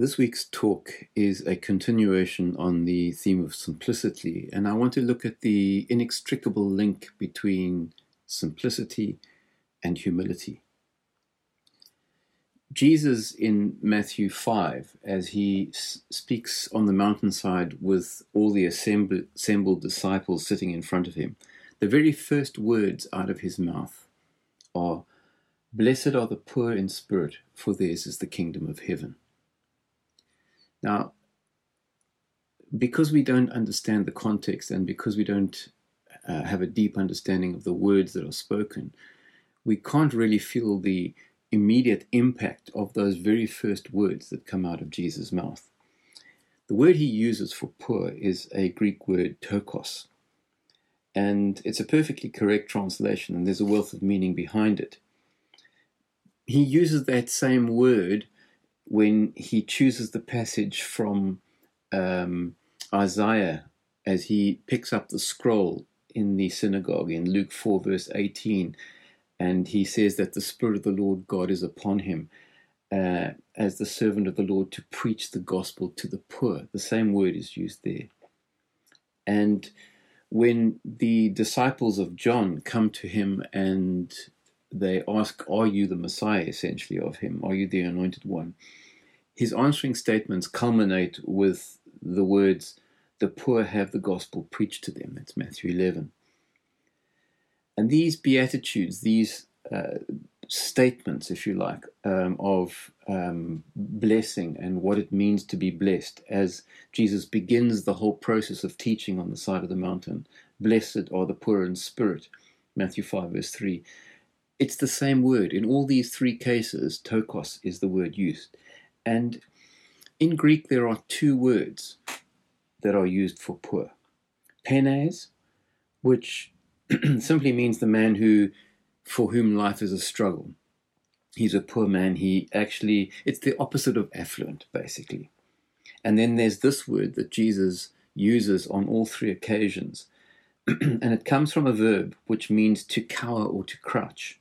This week's talk is a continuation on the theme of simplicity, and I want to look at the inextricable link between simplicity and humility. Jesus in Matthew 5, as he speaks on the mountainside with all the assemb- assembled disciples sitting in front of him, the very first words out of his mouth are, Blessed are the poor in spirit, for theirs is the kingdom of heaven. Now, because we don't understand the context and because we don't uh, have a deep understanding of the words that are spoken, we can't really feel the immediate impact of those very first words that come out of Jesus' mouth. The word he uses for poor is a Greek word ptochos, and it's a perfectly correct translation, and there's a wealth of meaning behind it. He uses that same word when he chooses the passage from um, Isaiah as he picks up the scroll in the synagogue in Luke 4, verse 18, and he says that the Spirit of the Lord God is upon him uh, as the servant of the Lord to preach the gospel to the poor. The same word is used there. And when the disciples of John come to him and they ask, Are you the Messiah, essentially, of him? Are you the anointed one? His answering statements culminate with the words, The poor have the gospel preached to them. That's Matthew 11. And these beatitudes, these uh, statements, if you like, um, of um, blessing and what it means to be blessed, as Jesus begins the whole process of teaching on the side of the mountain. Blessed are the poor in spirit, Matthew 5, verse 3. It's the same word. In all these three cases, ptochos is the word used. And in Greek, there are two words that are used for poor penes, which simply means the man who for whom life is a struggle. He's a poor man. He actually, it's the opposite of affluent, basically. And then there's this word that Jesus uses on all three occasions. and it comes from a verb which means to cower or to crouch.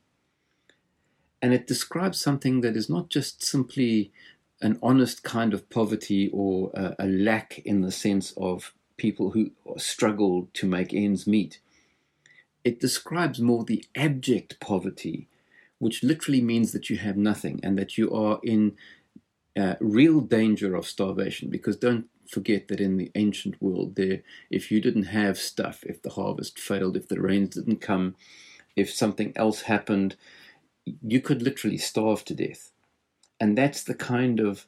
And it describes something that is not just simply an honest kind of poverty or a, a lack in the sense of people who struggle to make ends meet it describes more the abject poverty, which literally means that you have nothing and that you are in uh, real danger of starvation. Because don't forget that in the ancient world, there, if you didn't have stuff, if the harvest failed, if the rains didn't come, if something else happened, you could literally starve to death. And that's the kind of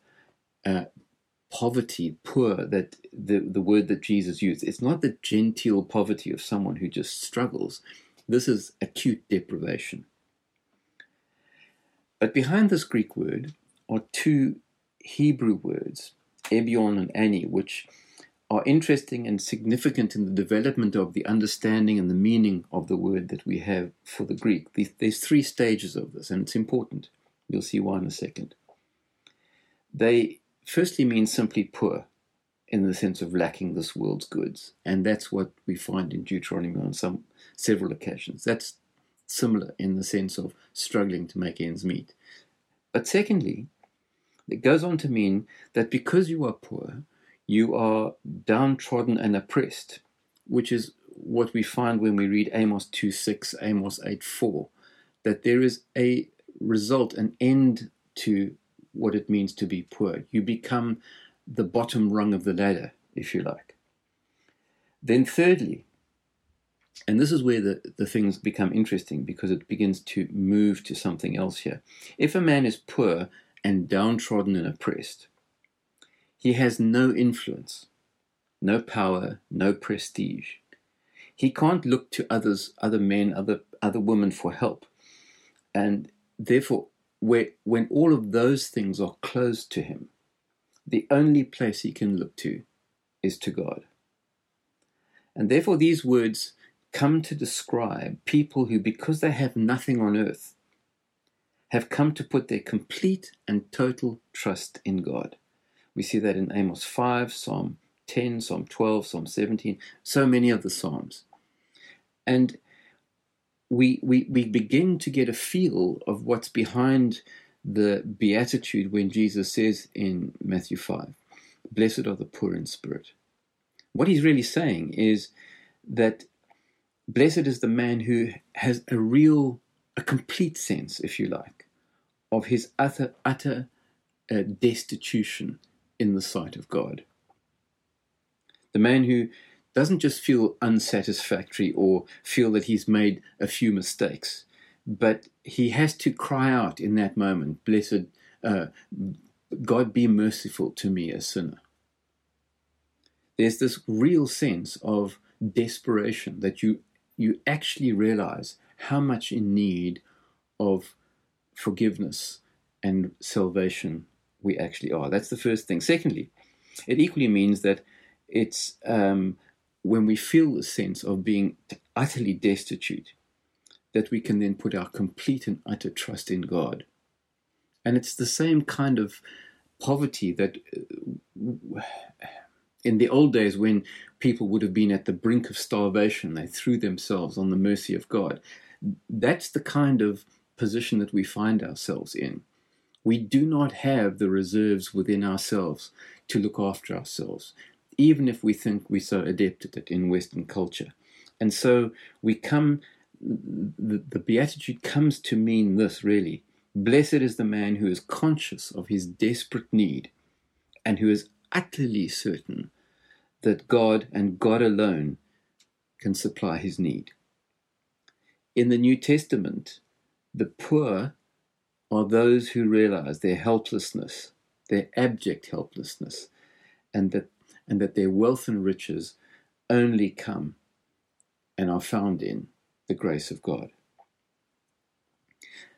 uh, poverty, poor, that the, the word that Jesus used. It's not the genteel poverty of someone who just struggles. This is acute deprivation. But behind this Greek word are two Hebrew words, ebion and ani, which are interesting and significant in the development of the understanding and the meaning of the word that we have for the Greek. There's three stages of this, and it's important. You'll see why in a second. They firstly mean simply poor in the sense of lacking this world's goods. And that's what we find in Deuteronomy on some several occasions. That's similar in the sense of struggling to make ends meet. But secondly, it goes on to mean that because you are poor, you are downtrodden and oppressed, which is what we find when we read Amos 2 6, Amos 8 4, that there is a result, an end to what it means to be poor. You become the bottom rung of the ladder, if you like. Then, thirdly, and this is where the, the things become interesting because it begins to move to something else here. If a man is poor and downtrodden and oppressed, he has no influence, no power, no prestige. He can't look to others, other men, other other women for help. And therefore where, when all of those things are closed to him, the only place he can look to is to God. And therefore, these words come to describe people who, because they have nothing on earth, have come to put their complete and total trust in God. We see that in Amos 5, Psalm 10, Psalm 12, Psalm 17, so many of the Psalms. And we, we, we begin to get a feel of what's behind the beatitude when Jesus says in Matthew 5, Blessed are the poor in spirit. What he's really saying is that blessed is the man who has a real, a complete sense, if you like, of his utter, utter uh, destitution in the sight of God. The man who doesn't just feel unsatisfactory or feel that he's made a few mistakes, but he has to cry out in that moment, Blessed, uh, God be merciful to me, a sinner. There's this real sense of desperation that you, you actually realize how much in need of forgiveness and salvation we actually are. That's the first thing. Secondly, it equally means that it's um, when we feel the sense of being utterly destitute that we can then put our complete and utter trust in God. And it's the same kind of poverty that uh, in the old days when people would have been at the brink of starvation, they threw themselves on the mercy of God. That's the kind of position that we find ourselves in. We do not have the reserves within ourselves to look after ourselves, even if we think we're so adept at it in Western culture. And so we come, the, the Beatitude comes to mean this really Blessed is the man who is conscious of his desperate need and who is utterly certain that God and God alone can supply his need. In the New Testament, the poor are those who realize their helplessness, their abject helplessness, and that, and that their wealth and riches only come and are found in the grace of God.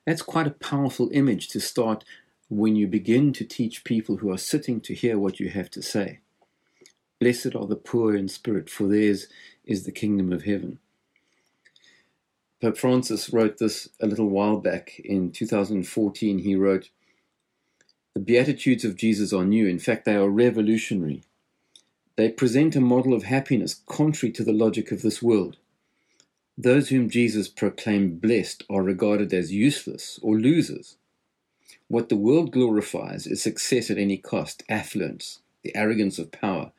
That's quite a powerful image to start when you begin to teach people who are sitting to hear what you have to say. Blessed are the poor in spirit, for theirs is the kingdom of heaven. Pope Francis wrote this a little while back. In 2014, he wrote, The Beatitudes of Jesus are new. In fact, they are revolutionary. They present a model of happiness contrary to the logic of this world. Those whom Jesus proclaimed blessed are regarded as useless or losers. What the world glorifies is success at any cost, affluence, the arrogance of power,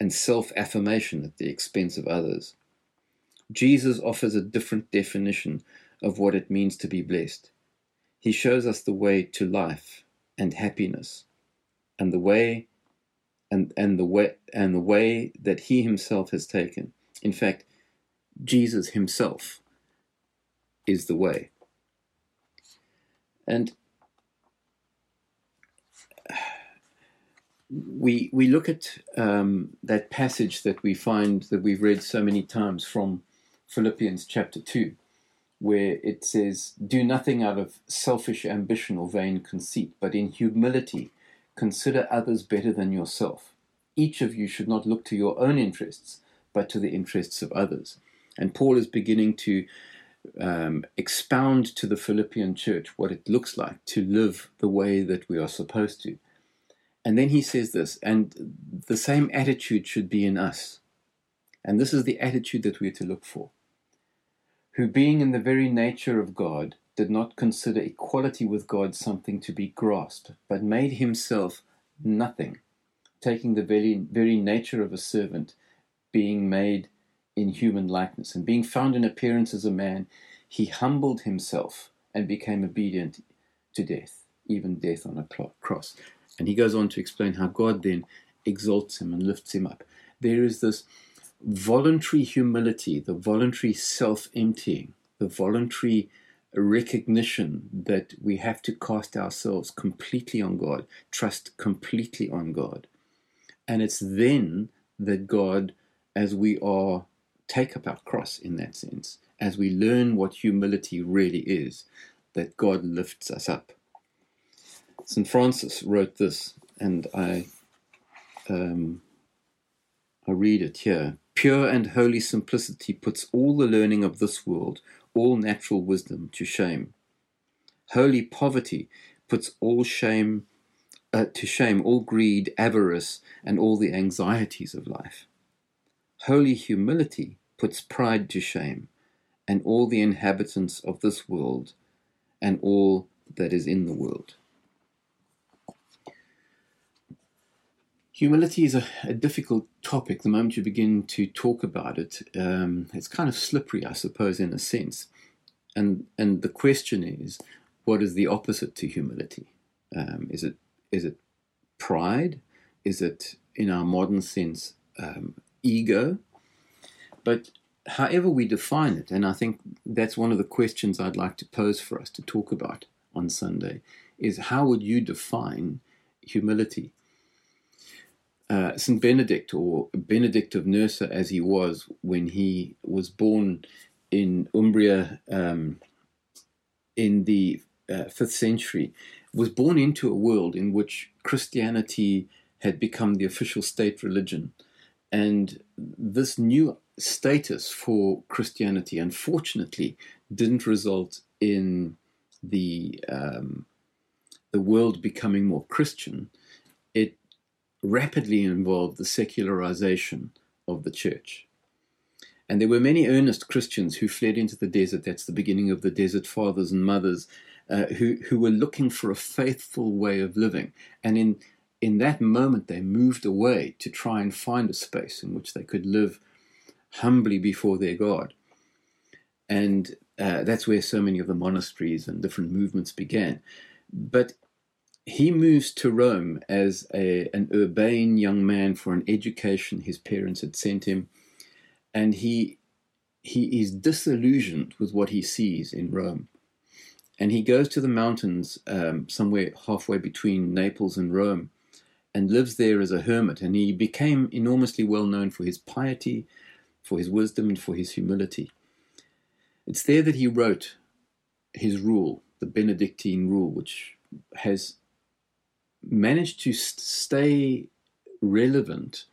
and self affirmation at the expense of others. Jesus offers a different definition of what it means to be blessed. He shows us the way to life and happiness and the way and, and the way and the way that he himself has taken. In fact, Jesus himself is the way. And we we look at um, that passage that we find that we've read so many times from Philippians chapter 2, where it says, Do nothing out of selfish ambition or vain conceit, but in humility consider others better than yourself. Each of you should not look to your own interests, but to the interests of others. And Paul is beginning to um, expound to the Philippian church what it looks like to live the way that we are supposed to. And then he says this, and the same attitude should be in us. And this is the attitude that we are to look for who, being in the very nature of God, did not consider equality with God something to be grasped, but made himself nothing, taking the very, very nature of a servant, being made in human likeness, and being found in appearance as a man, he humbled himself and became obedient to death, even death on a cross. And he goes on to explain how God then exalts him and lifts him up. There is this voluntary humility, the voluntary self emptying, the voluntary recognition that we have to cast ourselves completely on God, trust completely on God. And it's then that God, as we are, take up our cross in that sense, as we learn what humility really is, that God lifts us up. St. Francis wrote this, and I, um, I read it here. Pure and holy simplicity puts all the learning of this world, all natural wisdom, to shame. Holy poverty puts all shame uh, to shame all greed, avarice, and all the anxieties of life. Holy humility puts pride to shame, and all the inhabitants of this world, and all that is in the world. Humility is a, a, difficult topic. The moment you begin to talk about it, um, it's kind of slippery, I suppose, in a sense. And and the question is, what is the opposite to humility? Um, is it is it pride? Is it, in our modern sense, um, ego? But however we define it, and I think that's one of the questions I'd like to pose for us to talk about on Sunday, is how would you define humility? Uh, St. Benedict, or Benedict of Nursia, as he was when he was born in Umbria um, in the uh, 5th century, was born into a world in which Christianity had become the official state religion. And this new status for Christianity, unfortunately, didn't result in the um, the world becoming more Christian rapidly involved the secularization of the church. And there were many earnest Christians who fled into the desert. That's the beginning of the desert fathers and mothers uh, who, who were looking for a faithful way of living. And in, in that moment, they moved away to try and find a space in which they could live humbly before their God. And uh, that's where so many of the monasteries and different movements began. But he moves to Rome as a, an urbane young man for an education his parents had sent him, and he he is disillusioned with what he sees in Rome, and he goes to the mountains um, somewhere halfway between Naples and Rome, and lives there as a hermit. And he became enormously well known for his piety, for his wisdom, and for his humility. It's there that he wrote his rule, the Benedictine rule, which has managed to stay relevant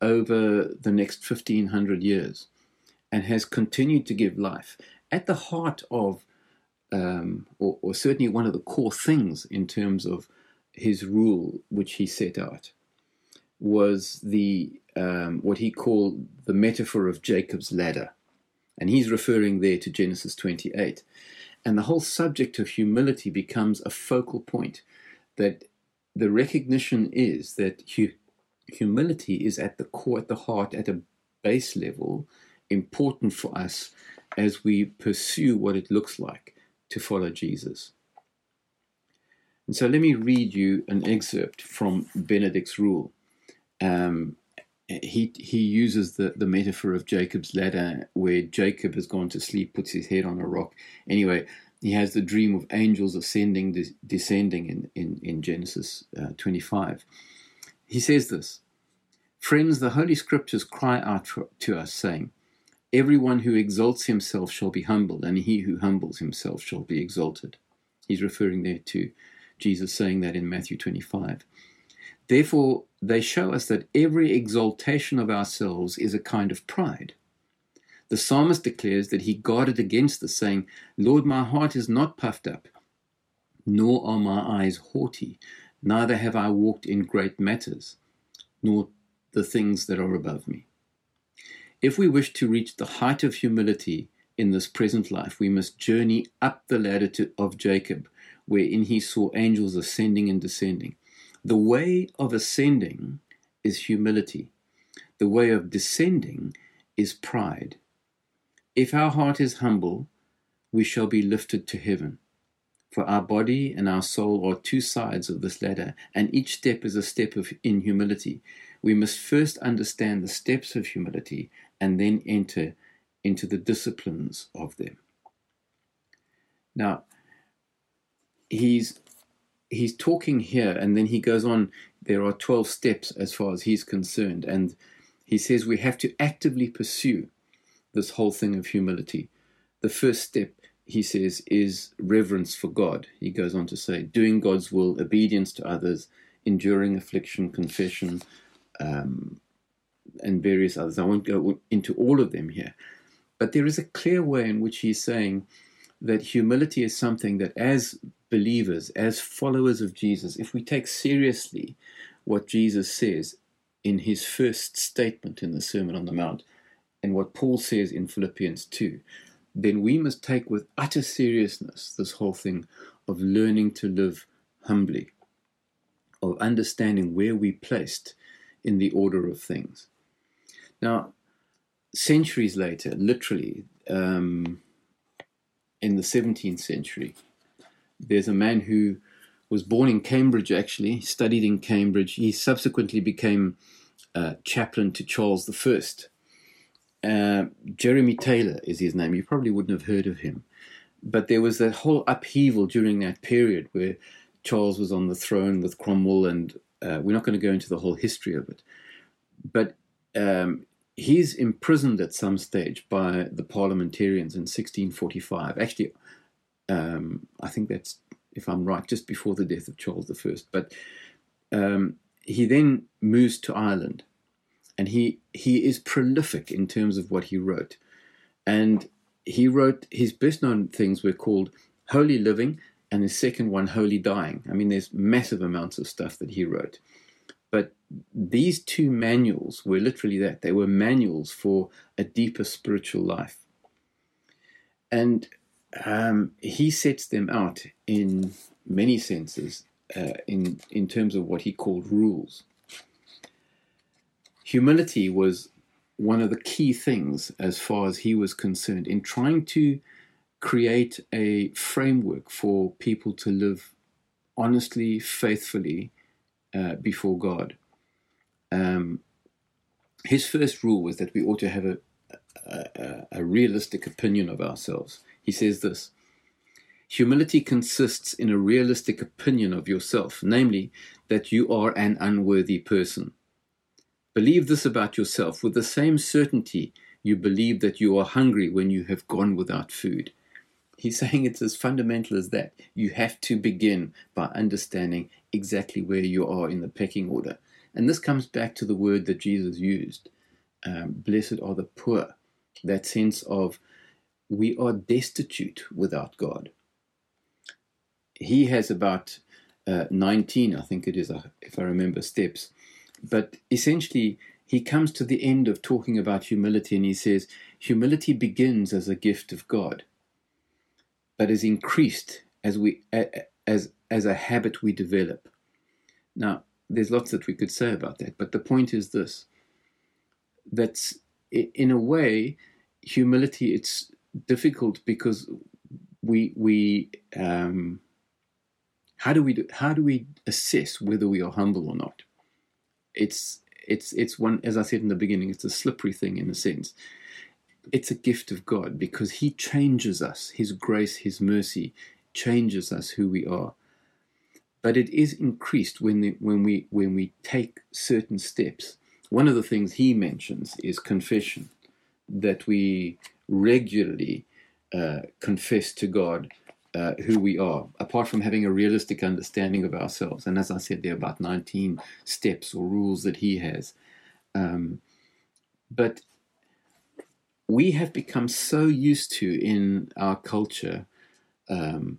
over the next 1500 years and has continued to give life. At the heart of, um, or, or, certainly one of the core things in terms of his rule, which he set out, was the um, what he called the metaphor of Jacob's ladder. And he's referring there to Genesis 28. And the whole subject of humility becomes a focal point that the recognition is that hu- humility is at the core, at the heart, at a base level, important for us as we pursue what it looks like to follow Jesus. And so let me read you an excerpt from Benedict's rule. Um, he he uses the, the metaphor of Jacob's ladder, where Jacob has gone to sleep, puts his head on a rock. Anyway, he has the dream of angels ascending, de- descending in, in, in Genesis uh, 25. He says this Friends, the Holy Scriptures cry out for, to us, saying, Everyone who exalts himself shall be humbled, and he who humbles himself shall be exalted. He's referring there to Jesus saying that in Matthew 25. Therefore, they show us that every exaltation of ourselves is a kind of pride the psalmist declares that he guarded against this, saying, Lord, my heart is not puffed up, nor are my eyes haughty, neither have I walked in great matters, nor the things that are above me. If we wish to reach the height of humility in this present life, we must journey up the ladder to, of Jacob, wherein he saw angels ascending and descending. The way of ascending is humility, the way of descending is pride. If our heart is humble, we shall be lifted to heaven. For our body and our soul are two sides of this ladder, and each step is a step of in humility. We must first understand the steps of humility and then enter into the disciplines of them. Now, he's he's talking here, and then he goes on. There are twelve steps as far as he's concerned, and he says we have to actively pursue this whole thing of humility. The first step, he says, is reverence for God. He goes on to say, doing God's will, obedience to others, enduring affliction, confession, um, and various others. I won't go into all of them here. But there is a clear way in which he's saying that humility is something that, as believers, as followers of Jesus, if we take seriously what Jesus says in his first statement in the Sermon on the Mount, and what Paul says in Philippians 2, then we must take with utter seriousness this whole thing of learning to live humbly. of understanding where we placed in the order of things. Now, centuries later, literally um, in the 17th century, there's a man who was born in Cambridge, actually, studied in Cambridge. He subsequently became uh, chaplain to Charles I. Uh, Jeremy Taylor is his name. You probably wouldn't have heard of him. But there was that whole upheaval during that period where Charles was on the throne with Cromwell, and uh, we're not going to go into the whole history of it. But um, he's imprisoned at some stage by the parliamentarians in 1645. Actually, um, I think that's, if I'm right, just before the death of Charles I. But um, he then moves to Ireland, and he he is prolific in terms of what he wrote, and he wrote his best known things were called Holy Living, and his second one Holy Dying. I mean, there's massive amounts of stuff that he wrote. But these two manuals were literally that. They were manuals for a deeper spiritual life. And um, he sets them out in many senses uh, in, in terms of what he called rules. Humility was one of the key things as far as he was concerned in trying to create a framework for people to live honestly, faithfully, uh, before God. Um, his first rule was that we ought to have a, a, a realistic opinion of ourselves. He says this Humility consists in a realistic opinion of yourself, namely, that you are an unworthy person. Believe this about yourself with the same certainty you believe that you are hungry when you have gone without food. He's saying it's as fundamental as that. You have to begin by understanding exactly where you are in the pecking order. And this comes back to the word that Jesus used um, blessed are the poor. That sense of we are destitute without God. He has about uh, 19, I think it is, uh, if I remember, steps. But essentially, he comes to the end of talking about humility and he says, Humility begins as a gift of God but is increased as we as as a habit we develop. Now, there's lots that we could say about that, but the point is this: that in a way, humility it's difficult because we we um, how do we do, how do we assess whether we are humble or not? It's it's it's one as I said in the beginning, it's a slippery thing in a sense it's a gift of God because He changes us. His grace, His mercy changes us who we are. But it is increased when, the, when, we, when we take certain steps. One of the things He mentions is confession, that we regularly uh, confess to God uh, who we are, apart from having a realistic understanding of ourselves. And as I said, there are about 19 steps or rules that He has. Um, but we have become so used to in our culture um,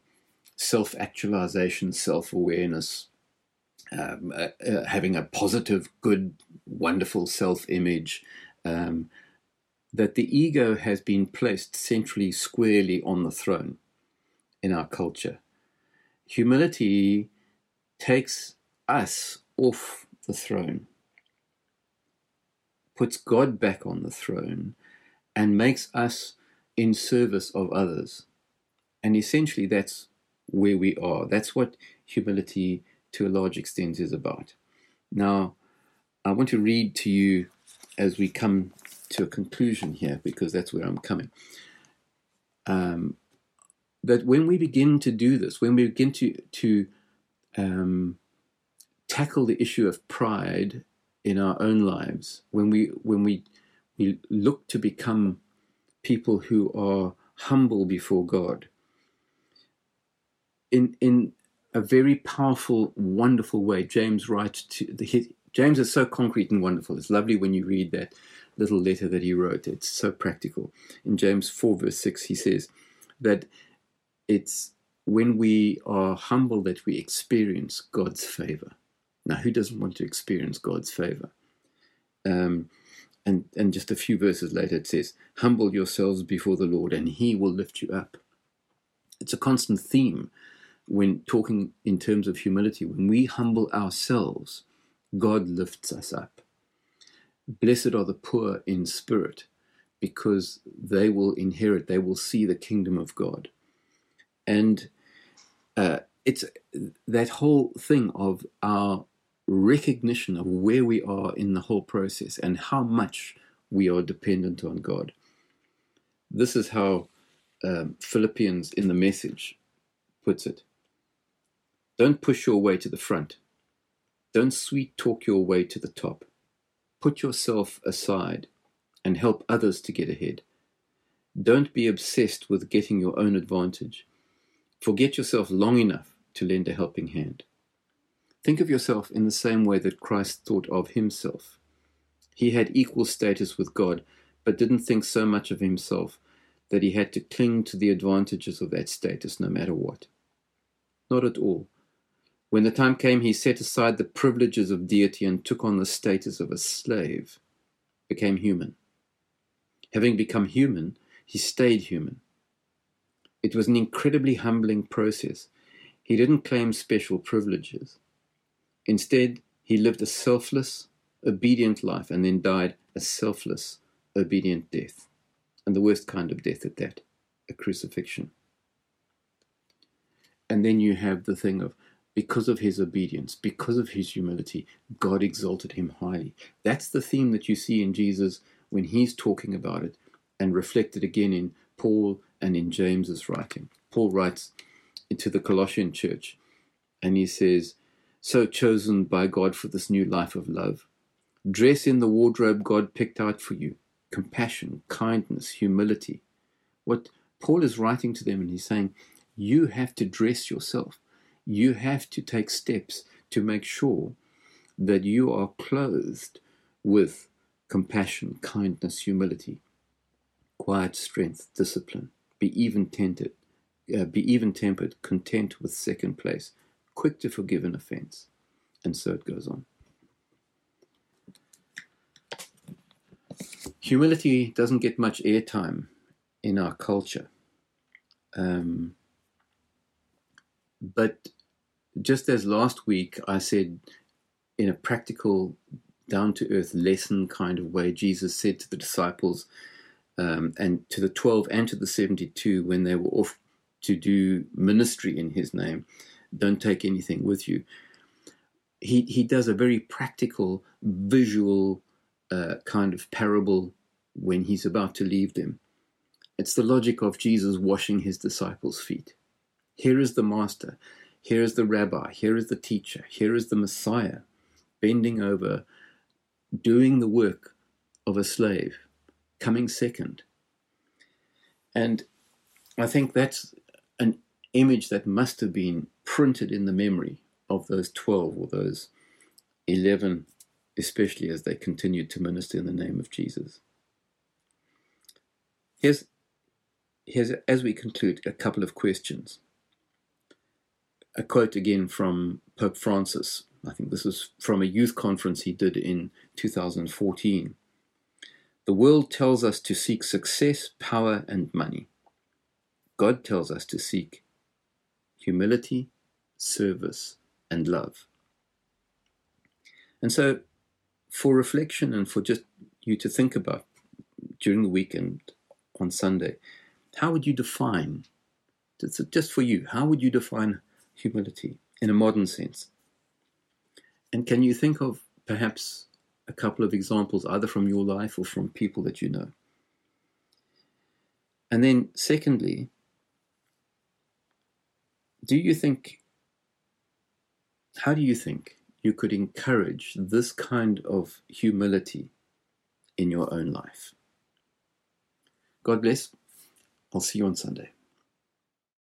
self actualization, self awareness, um, uh, uh, having a positive, good, wonderful self image, um, that the ego has been placed centrally, squarely on the throne in our culture. Humility takes us off the throne, puts God back on the throne and makes us in service of others. And essentially, that's where we are. That's what humility, to a large extent, is about. Now, I want to read to you as we come to a conclusion here, because that's where I'm coming. Um, that when we begin to do this, when we begin to to um, tackle the issue of pride in our own lives, when we when we we look to become people who are humble before God in in a very powerful, wonderful way. James writes to the, James is so concrete and wonderful. It's lovely when you read that little letter that he wrote. It's so practical. In James four verse six, he says that it's when we are humble that we experience God's favor. Now, who doesn't want to experience God's favor? Um, and, and just a few verses later it says, Humble yourselves before the Lord, and he will lift you up. It's a constant theme when talking in terms of humility, when we humble ourselves, God lifts us up. Blessed are the poor in spirit, because they will inherit, they will see the kingdom of God. And uh, it's that whole thing of our recognition of where we are in the whole process and how much we are dependent on God. This is how um, Philippians in the message puts it. Don't push your way to the front. Don't sweet talk your way to the top. Put yourself aside and help others to get ahead. Don't be obsessed with getting your own advantage. Forget yourself long enough to lend a helping hand. Think of yourself in the same way that Christ thought of himself. He had equal status with God, but didn't think so much of himself that he had to cling to the advantages of that status no matter what. Not at all. When the time came, he set aside the privileges of deity and took on the status of a slave, became human. Having become human, he stayed human. It was an incredibly humbling process. He didn't claim special privileges. Instead, he lived a selfless, obedient life and then died a selfless, obedient death. And the worst kind of death at that a crucifixion. And then you have the thing of because of his obedience, because of his humility, God exalted him highly. That's the theme that you see in Jesus when he's talking about it and reflected again in Paul and in James's writing. Paul writes to the Colossian church and he says, So chosen by God for this new life of love, dress in the wardrobe God picked out for you compassion, kindness, humility. What Paul is writing to them and he's saying, You have to dress yourself. You have to take steps to make sure that you are clothed with compassion, kindness, humility, quiet strength, discipline. Be even tempted, uh, be even tempered, content with second place, quick to forgive an offense, and so it goes on. Humility doesn't get much airtime in our culture. Um, but just as last week I said, in a practical, down to earth lesson kind of way, Jesus said to the disciples um, and to the 12 and to the 72 when they were off to do ministry in his name, don't take anything with you. He, he does a very practical, visual uh, kind of parable when he's about to leave them. It's the logic of Jesus washing his disciples' feet. Here is the master, here is the rabbi, here is the teacher, here is the Messiah, bending over, doing the work of a slave, coming second. And I think that's an image that must have been printed in the memory of those 12 or those 11, especially as they continued to minister in the name of Jesus. Here's, here's as we conclude, a couple of questions. A quote again from Pope Francis. I think this is from a youth conference he did in 2014. The world tells us to seek success, power, and money. God tells us to seek humility, service, and love. And so, for reflection and for just you to think about during the weekend on Sunday, how would you define, just for you, how would you define humility in a modern sense? And can you think of perhaps a couple of examples, either from your life or from people that you know? And then, secondly, do you think, how do you think you could encourage this kind of humility in your own life? God bless. I'll see you on Sunday.